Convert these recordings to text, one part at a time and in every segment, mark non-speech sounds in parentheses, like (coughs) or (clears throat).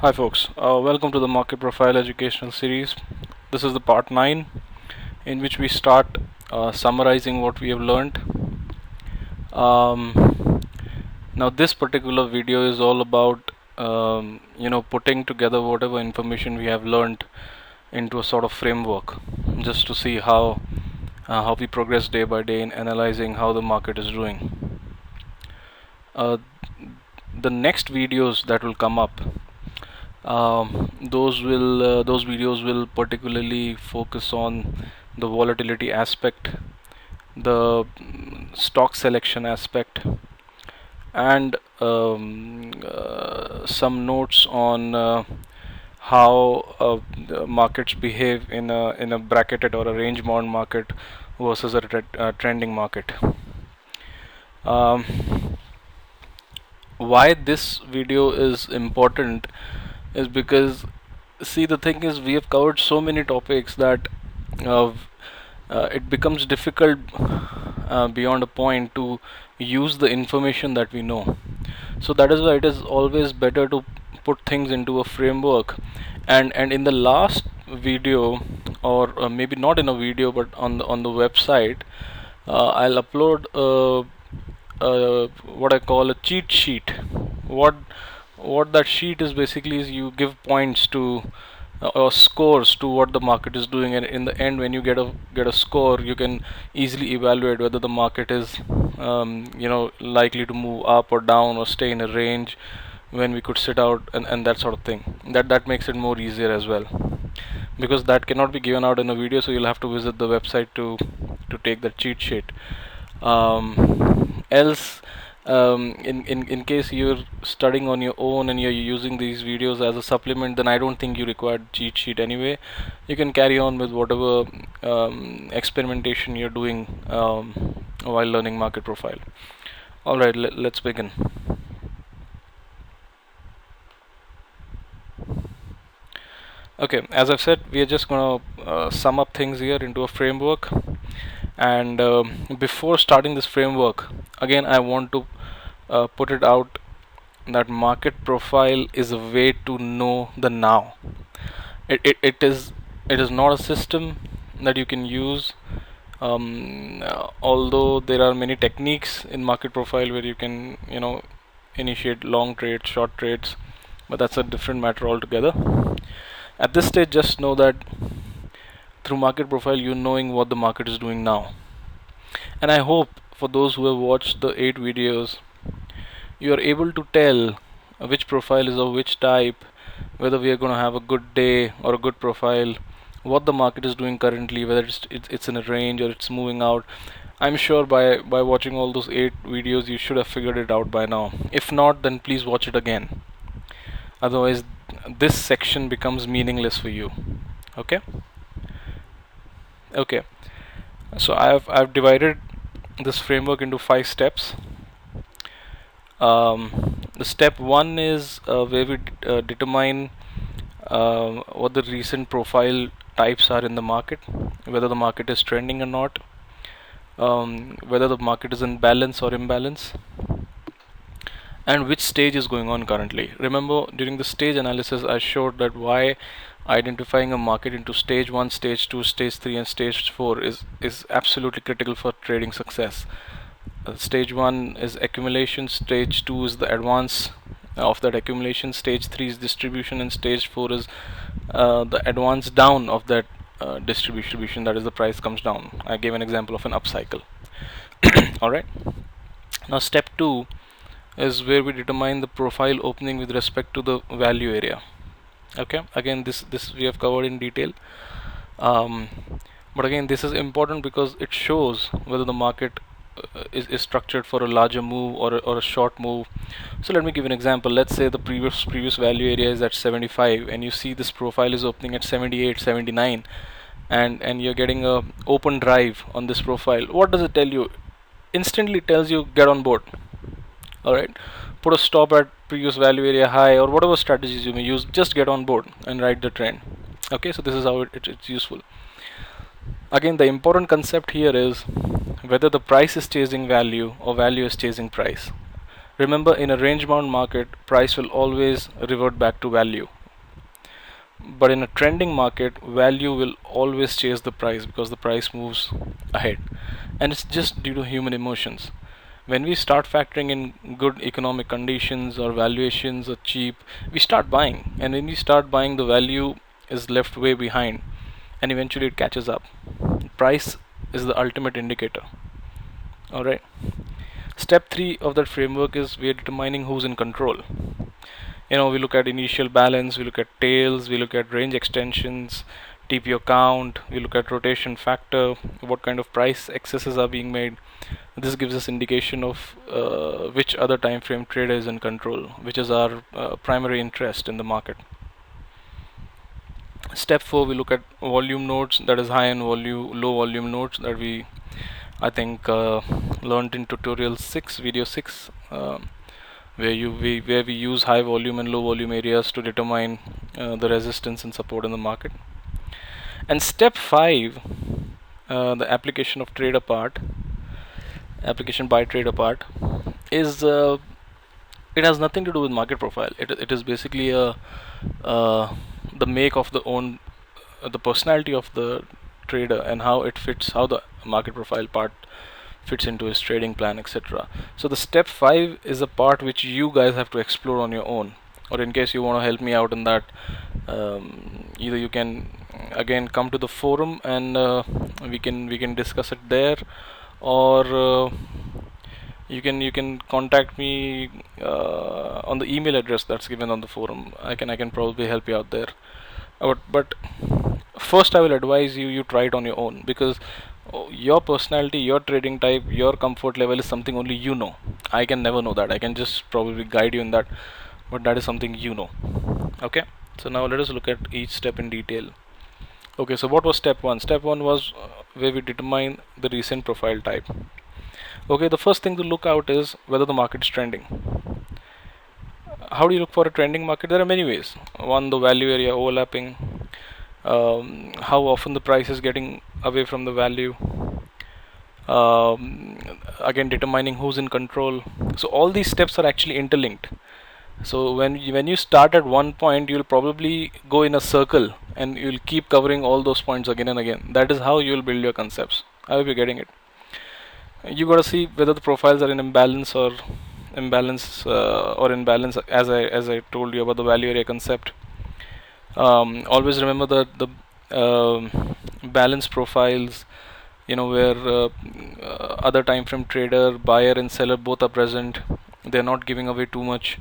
Hi folks, uh, welcome to the Market Profile Educational Series. This is the part 9 in which we start uh, summarizing what we have learned. Um, now this particular video is all about um, you know putting together whatever information we have learned into a sort of framework just to see how uh, how we progress day by day in analyzing how the market is doing. Uh, the next videos that will come up um, those will uh, those videos will particularly focus on the volatility aspect the stock selection aspect and um, uh, some notes on uh, how uh, markets behave in a in a bracketed or a range bound market versus a uh, trending market. Um, why this video is important is because see the thing is we have covered so many topics that uh, uh, it becomes difficult uh, beyond a point to use the information that we know. So that is why it is always better to put things into a framework. And and in the last video or uh, maybe not in a video but on the on the website uh, I'll upload what I call a cheat sheet. What what that sheet is basically is you give points to uh, or scores to what the market is doing and in the end when you get a get a score you can easily evaluate whether the market is um, you know likely to move up or down or stay in a range when we could sit out and, and that sort of thing. That that makes it more easier as well. Because that cannot be given out in a video so you'll have to visit the website to to take the cheat sheet. Um, else um, in, in, in case you're studying on your own and you're using these videos as a supplement then I don't think you require cheat sheet anyway. You can carry on with whatever um, experimentation you're doing um, while learning market profile. Alright let, let's begin. Okay as I've said we are just gonna uh, sum up things here into a framework. And uh, before starting this framework again I want to uh, put it out that market profile is a way to know the now. It, it, it is it is not a system that you can use um, uh, although there are many techniques in market profile where you can you know initiate long trades short trades but that's a different matter altogether. At this stage just know that through market profile you're knowing what the market is doing now. And I hope for those who have watched the eight videos you are able to tell which profile is of which type whether we are going to have a good day or a good profile what the market is doing currently whether it's, it's, in a range or it's moving out. I'm sure by by watching all those eight videos you should have figured it out by now. If not then please watch it again. Otherwise this section becomes meaningless for you. Okay? Okay. So I've I've divided this framework into five steps um, the step one is uh, where we uh, determine uh, what the recent profile types are in the market whether the market is trending or not um, whether the market is in balance or imbalance and which stage is going on currently. Remember during the stage analysis I showed that why identifying a market into stage 1, stage 2, stage 3 and stage 4 is, is absolutely critical for trading success. Uh, stage 1 is accumulation, stage 2 is the advance of that accumulation, stage 3 is distribution and stage 4 is uh, the advance down of that uh, distribution that is the price comes down. I gave an example of an upcycle. (coughs) Alright. Now step 2 is where we determine the profile opening with respect to the value area okay again this this we have covered in detail um, but again this is important because it shows whether the market uh, is, is structured for a larger move or a, or a short move. So let me give an example. Let's say the previous previous value area is at 75 and you see this profile is opening at 78 79 and and you're getting a open drive on this profile. What does it tell you? Instantly tells you get on board. Alright? Put a stop at previous value area high or whatever strategies you may use just get on board and ride the trend okay? So this is how it, it, it's useful again the important concept here is whether the price is chasing value or value is chasing price. Remember in a range bound market price will always revert back to value. But in a trending market value will always chase the price because the price moves ahead. And it's just due to human emotions. When we start factoring in good economic conditions or valuations are cheap we start buying. And when we start buying the value is left way behind and eventually it catches up. Price is the ultimate indicator. All right step 3 of that framework is we are determining who's in control. You know we look at initial balance we look at tails we look at range extensions TPO count we look at rotation factor what kind of price excesses are being made. This gives us indication of uh, which other time frame trader is in control which is our uh, primary interest in the market step 4 we look at volume nodes. That is high and volume low volume nodes that we I think uh, learned in tutorial 6 video 6 um, where you we, where we use high volume and low volume areas to determine uh, the resistance and support in the market. And step 5 uh, the application of trade apart application by trade apart is uh, it has nothing to do with market profile. It, it is basically a uh, the make of the own uh, the personality of the trader and how it fits how the market profile part fits into his trading plan etc so the step 5 is a part which you guys have to explore on your own. Or in case you want to help me out in that um, either you can again come to the forum and uh, we can we can discuss it there. Or uh, you can you can contact me uh, on the email address that's given on the forum. I can I can probably help you out there. But but first I will advise you you try it on your own because oh, your personality your trading type your comfort level is something only you know. I can never know that. I can just probably guide you in that but that is something you know. Okay? So now let us look at each step in detail. Okay so what was step one? Step one was uh, where we determine the recent profile type okay the first thing to look out is whether the market is trending. How do you look for a trending market? There are many ways. One the value area overlapping. Um, how often the price is getting away from the value. Um, again determining who's in control. So all these steps are actually interlinked. So when you, when you start at one point you'll probably go in a circle and you'll keep covering all those points again and again. That is how you'll build your concepts. I hope you're getting it you got to see whether the profiles are in imbalance or imbalance uh, or in balance as I as I told you about the value area concept. Um, always remember that the um, balance profiles you know where uh, uh, other time frame trader buyer and seller both are present they're not giving away too much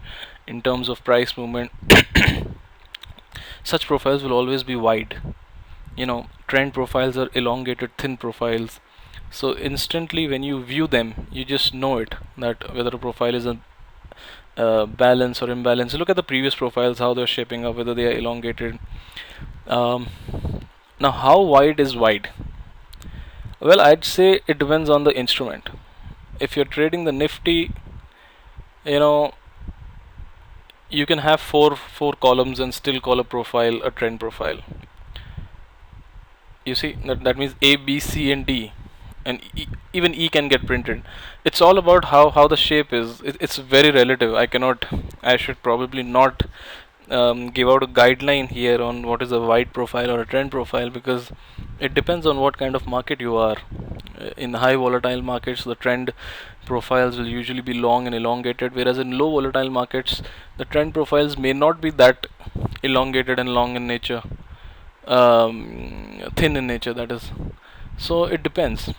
in terms of price movement. (coughs) Such profiles will always be wide. You know trend profiles are elongated thin profiles so instantly when you view them you just know it that whether a profile is a uh, balance or imbalance. Look at the previous profiles how they're shaping up whether they are elongated. Um, now how wide is wide? Well I'd say it depends on the instrument. If you're trading the nifty you know you can have four four columns and still call a profile a trend profile. You see that that means A B C and D and e, even E can get printed. It's all about how, how the shape is. It, it's very relative. I cannot, I should probably not um, give out a guideline here on what is a wide profile or a trend profile because it depends on what kind of market you are. Uh, in high volatile markets, the trend profiles will usually be long and elongated, whereas in low volatile markets, the trend profiles may not be that elongated and long in nature, um, thin in nature, that is so it depends.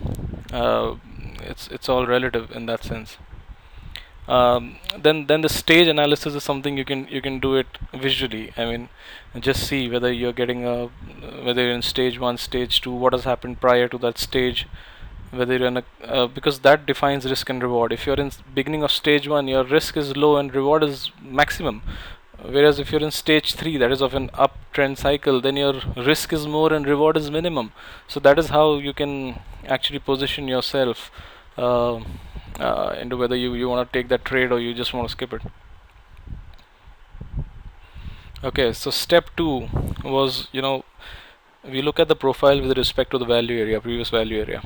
Uh, it's it's all relative in that sense. Um, then then the stage analysis is something you can you can do it visually. I mean just see whether you're getting a whether you're in stage one stage two what has happened prior to that stage whether you're in a uh, because that defines risk and reward. If you're in beginning of stage one your risk is low and reward is maximum. Whereas if you're in stage 3 that is of an uptrend cycle then your risk is more and reward is minimum. So that is how you can actually position yourself uh, uh, into whether you, you want to take that trade or you just want to skip it. Okay so step 2 was you know we look at the profile with respect to the value area previous value area.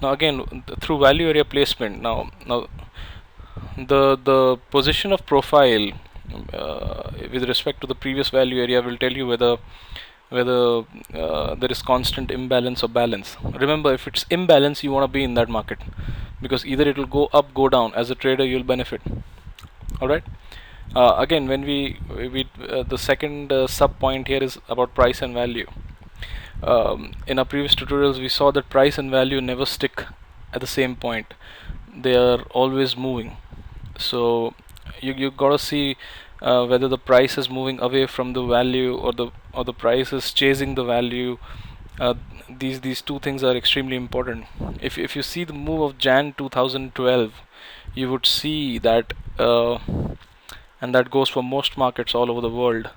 Now again through value area placement now now the the position of profile with respect to the previous value area will tell you whether whether uh, there is constant imbalance or balance. Remember if it's imbalance you want to be in that market. Because either it will go up go down. As a trader you'll benefit. All right uh, again when we we uh, the second uh, sub point here is about price and value. Um, in our previous tutorials we saw that price and value never stick at the same point. They are always moving. So you you gotta see uh, whether the price is moving away from the value or the or the price is chasing the value. Uh, these these two things are extremely important. If, if you see the move of Jan 2012 you would see that uh, and that goes for most markets all over the world.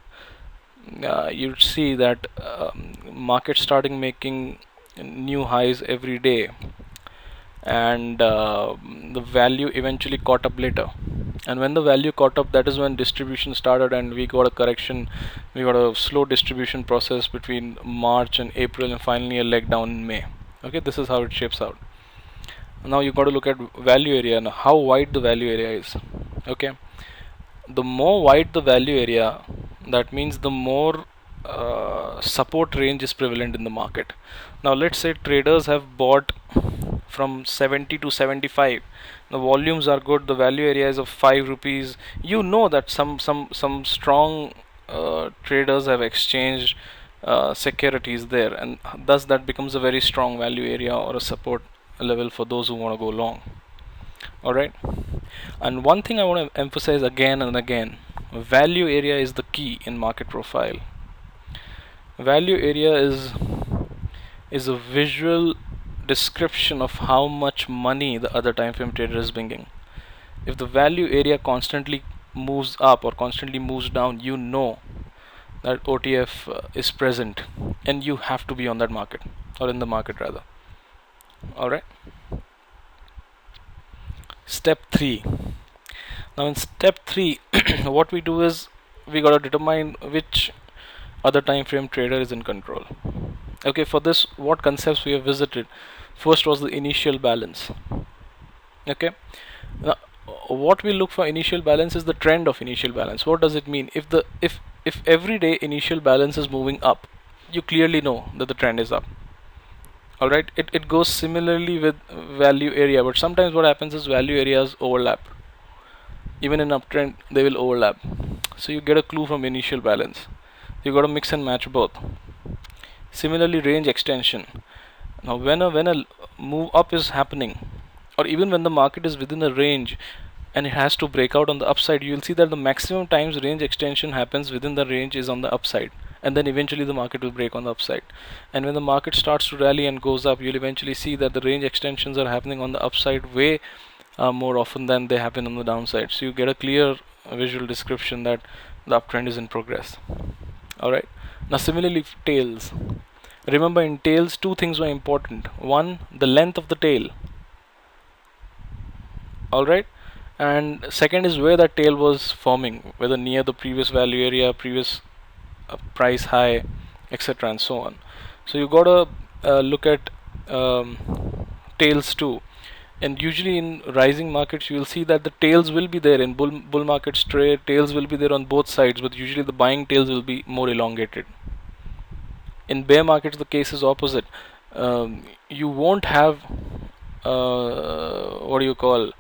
Uh, you'd see that um, market starting making new highs every day. And uh, the value eventually caught up later and when the value caught up that is when distribution started and we got a correction. We got a slow distribution process between March and April and finally a leg down in May. Okay this is how it shapes out. Now you got to look at value area and how wide the value area is. Okay the more wide the value area that means the more uh, support range is prevalent in the market. Now let's say traders have bought from 70 to 75 the volumes are good the value area is of 5 rupees. You know that some some some strong uh, traders have exchanged uh, securities there and thus that becomes a very strong value area or a support level for those who want to go long. All right and one thing i want to emphasize again and again value area is the key in market profile. Value area is is a visual description of how much money the other time frame trader is bringing. If the value area constantly moves up or constantly moves down you know that OTF uh, is present and you have to be on that market or in the market rather. All right? Step 3 now in step 3 (clears throat) what we do is we got to determine which other time frame trader is in control. Okay for this what concepts we have visited first was the initial balance. Okay? Now what we look for initial balance is the trend of initial balance. What does it mean? If the if if every day initial balance is moving up you clearly know that the trend is up. Alright? It, it goes similarly with value area but sometimes what happens is value areas overlap. Even in uptrend they will overlap. So you get a clue from initial balance. You got to mix and match both. Similarly range extension now when a when a move up is happening or even when the market is within a range and it has to break out on the upside you will see that the maximum times range extension happens within the range is on the upside and then eventually the market will break on the upside. And when the market starts to rally and goes up you'll eventually see that the range extensions are happening on the upside way uh, more often than they happen on the downside. So you get a clear visual description that the uptrend is in progress. Alright now similarly tails remember in tails two things were important. One the length of the tail. Alright and second is where that tail was forming whether near the previous value area previous price high etc and so on. So you gotta uh, look at um, tails too. And usually in rising markets you will see that the tails will be there. In bull, bull markets trade tails will be there on both sides but usually the buying tails will be more elongated in bear markets the case is opposite. Um, you won't have uh, what do you call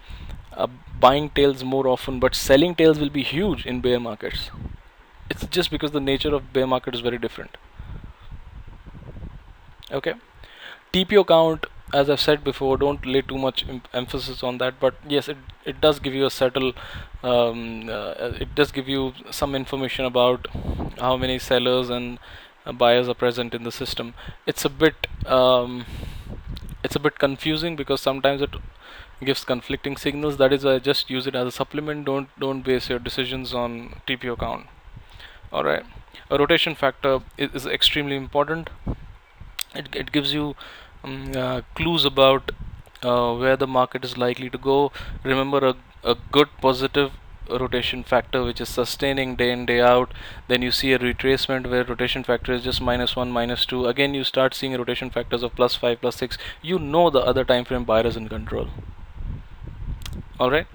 uh, buying tails more often but selling tails will be huge in bear markets. It's just because the nature of bear market is very different. Okay? TPO count as I've said before don't lay too much em emphasis on that but yes it, it does give you a subtle um, uh, it does give you some information about how many sellers and buyers are present in the system. It's a bit um, it's a bit confusing because sometimes it gives conflicting signals. That is why I just use it as a supplement. Don't don't base your decisions on TPO count. Alright a rotation factor is, is extremely important. It, it gives you um, uh, clues about uh, where the market is likely to go. Remember a, a good positive rotation factor which is sustaining day in day out. Then you see a retracement where rotation factor is just minus 1 minus 2 again you start seeing rotation factors of plus 5 plus 6 you know the other time frame buyer is in control. Alright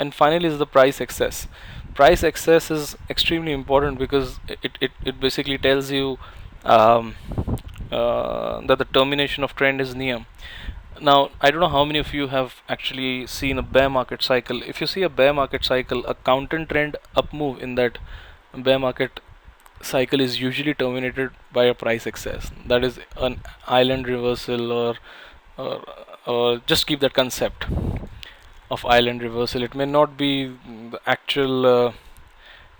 and finally is the price excess. Price excess is extremely important because it, it, it basically tells you um, uh, that the termination of trend is near now I don't know how many of you have actually seen a bear market cycle. If you see a bear market cycle a counter trend up move in that bear market cycle is usually terminated by a price excess. That is an island reversal or or, or just keep that concept of island reversal. It may not be the actual uh,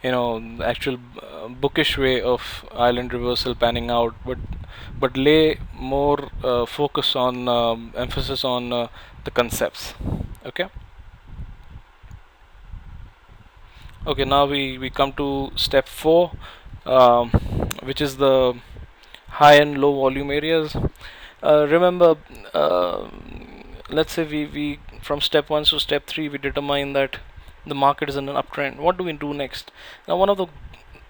you know actual uh, bookish way of island reversal panning out but but lay more uh, focus on um, emphasis on uh, the concepts okay? Okay now we we come to step 4 um, which is the high and low volume areas. Uh, remember uh, let's say we, we from step 1 to step 3 we determine that the market is in an uptrend. What do we do next? Now one of the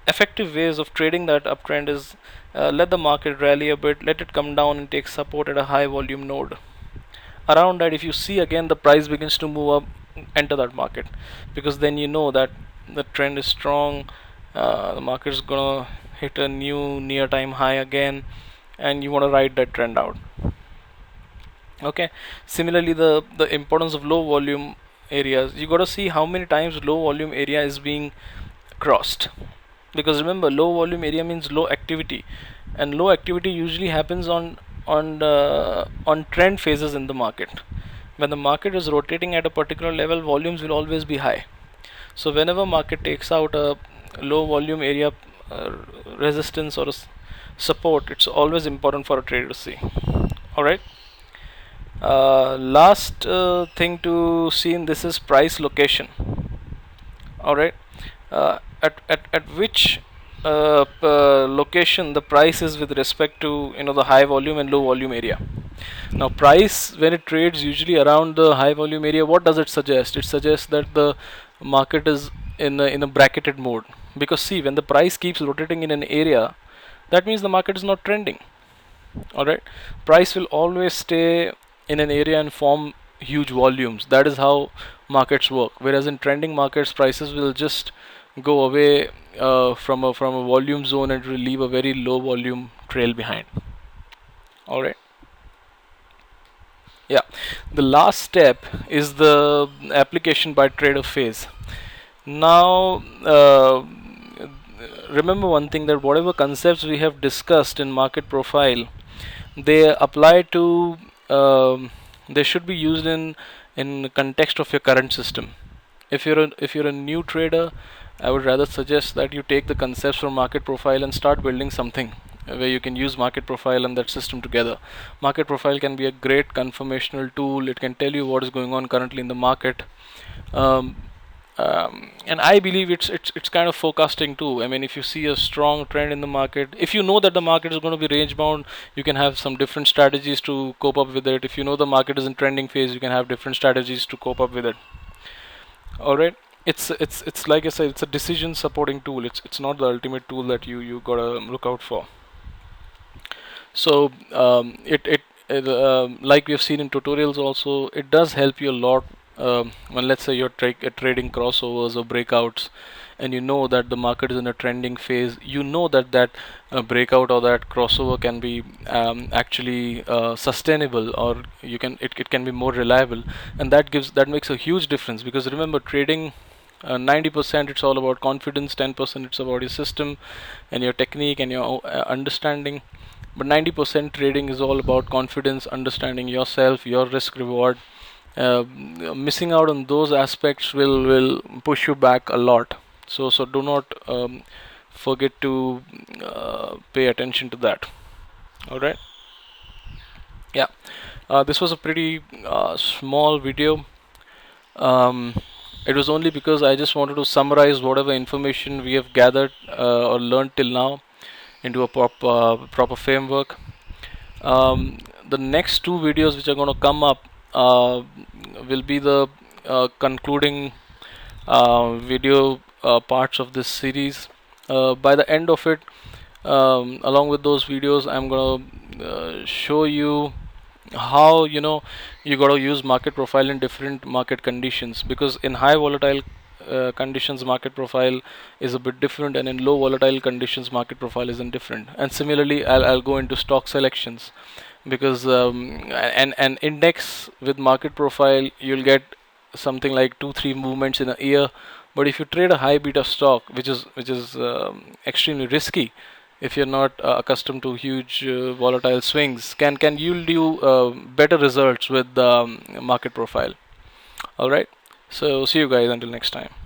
effective ways of trading that uptrend is uh, let the market rally a bit let it come down and take support at a high volume node. Around that if you see again the price begins to move up enter that market. Because then you know that the trend is strong uh, the market is gonna hit a new near time high again and you want to ride that trend out. Okay? Similarly the the importance of low volume areas you got to see how many times low volume area is being crossed. Because remember low volume area means low activity. And low activity usually happens on on the, on trend phases in the market. When the market is rotating at a particular level volumes will always be high. So whenever market takes out a low volume area uh, resistance or support it's always important for a trader to see. All right uh, last uh, thing to see in this is price location. All right. Uh, at, at, at which uh, location the price is with respect to you know the high volume and low volume area. Now price when it trades usually around the high volume area what does it suggest? It suggests that the market is in a, in a bracketed mode. Because see when the price keeps rotating in an area that means the market is not trending. Alright price will always stay in an area and form huge volumes. That is how markets work. Whereas in trending markets prices will just go away uh, from a from a volume zone and will leave a very low volume trail behind. All right? Yeah. The last step is the application by trader phase. Now uh, remember one thing that whatever concepts we have discussed in market profile they apply to um, they should be used in in context of your current system. If you're a, if you're a new trader I would rather suggest that you take the concepts from market profile and start building something where you can use market profile and that system together. Market profile can be a great confirmational tool. It can tell you what is going on currently in the market. Um, um, and I believe it's it's it's kind of forecasting too. I mean, if you see a strong trend in the market, if you know that the market is going to be range bound, you can have some different strategies to cope up with it. If you know the market is in trending phase, you can have different strategies to cope up with it. All right, it's it's it's like I said, it's a decision supporting tool. It's it's not the ultimate tool that you you gotta look out for. So um, it it, uh, like we have seen in tutorials also, it does help you a lot um, when let's say you're tra trading crossovers or breakouts and you know that the market is in a trending phase you know that that uh, breakout or that crossover can be um, actually uh, sustainable or you can it, it can be more reliable. And that gives that makes a huge difference because remember trading 90% uh, it's all about confidence 10% it's about your system and your technique and your uh, understanding. But 90% trading is all about confidence understanding yourself your risk reward uh, missing out on those aspects will will push you back a lot. So so do not um, forget to uh, pay attention to that. All right? Yeah. Uh, this was a pretty uh, small video. Um, it was only because I just wanted to summarize whatever information we have gathered uh, or learned till now into a prop, proper framework. Um, the next two videos which are going to come up will be the uh, concluding uh, video parts of this series. By the end of it um, along with those videos I'm gonna show you how you know you got to use market profile in different market conditions. Because in high volatile uh, conditions market profile is a bit different and in low volatile conditions market profile isn't different. And similarly I'll, I'll go into stock selections because um, an, an index with market profile you'll get something like two three movements in a year. But if you trade a high beta stock which is which is um, extremely risky if you're not uh, accustomed to huge uh, volatile swings can can yield you uh, better results with the um, market profile. All right? So see you guys until next time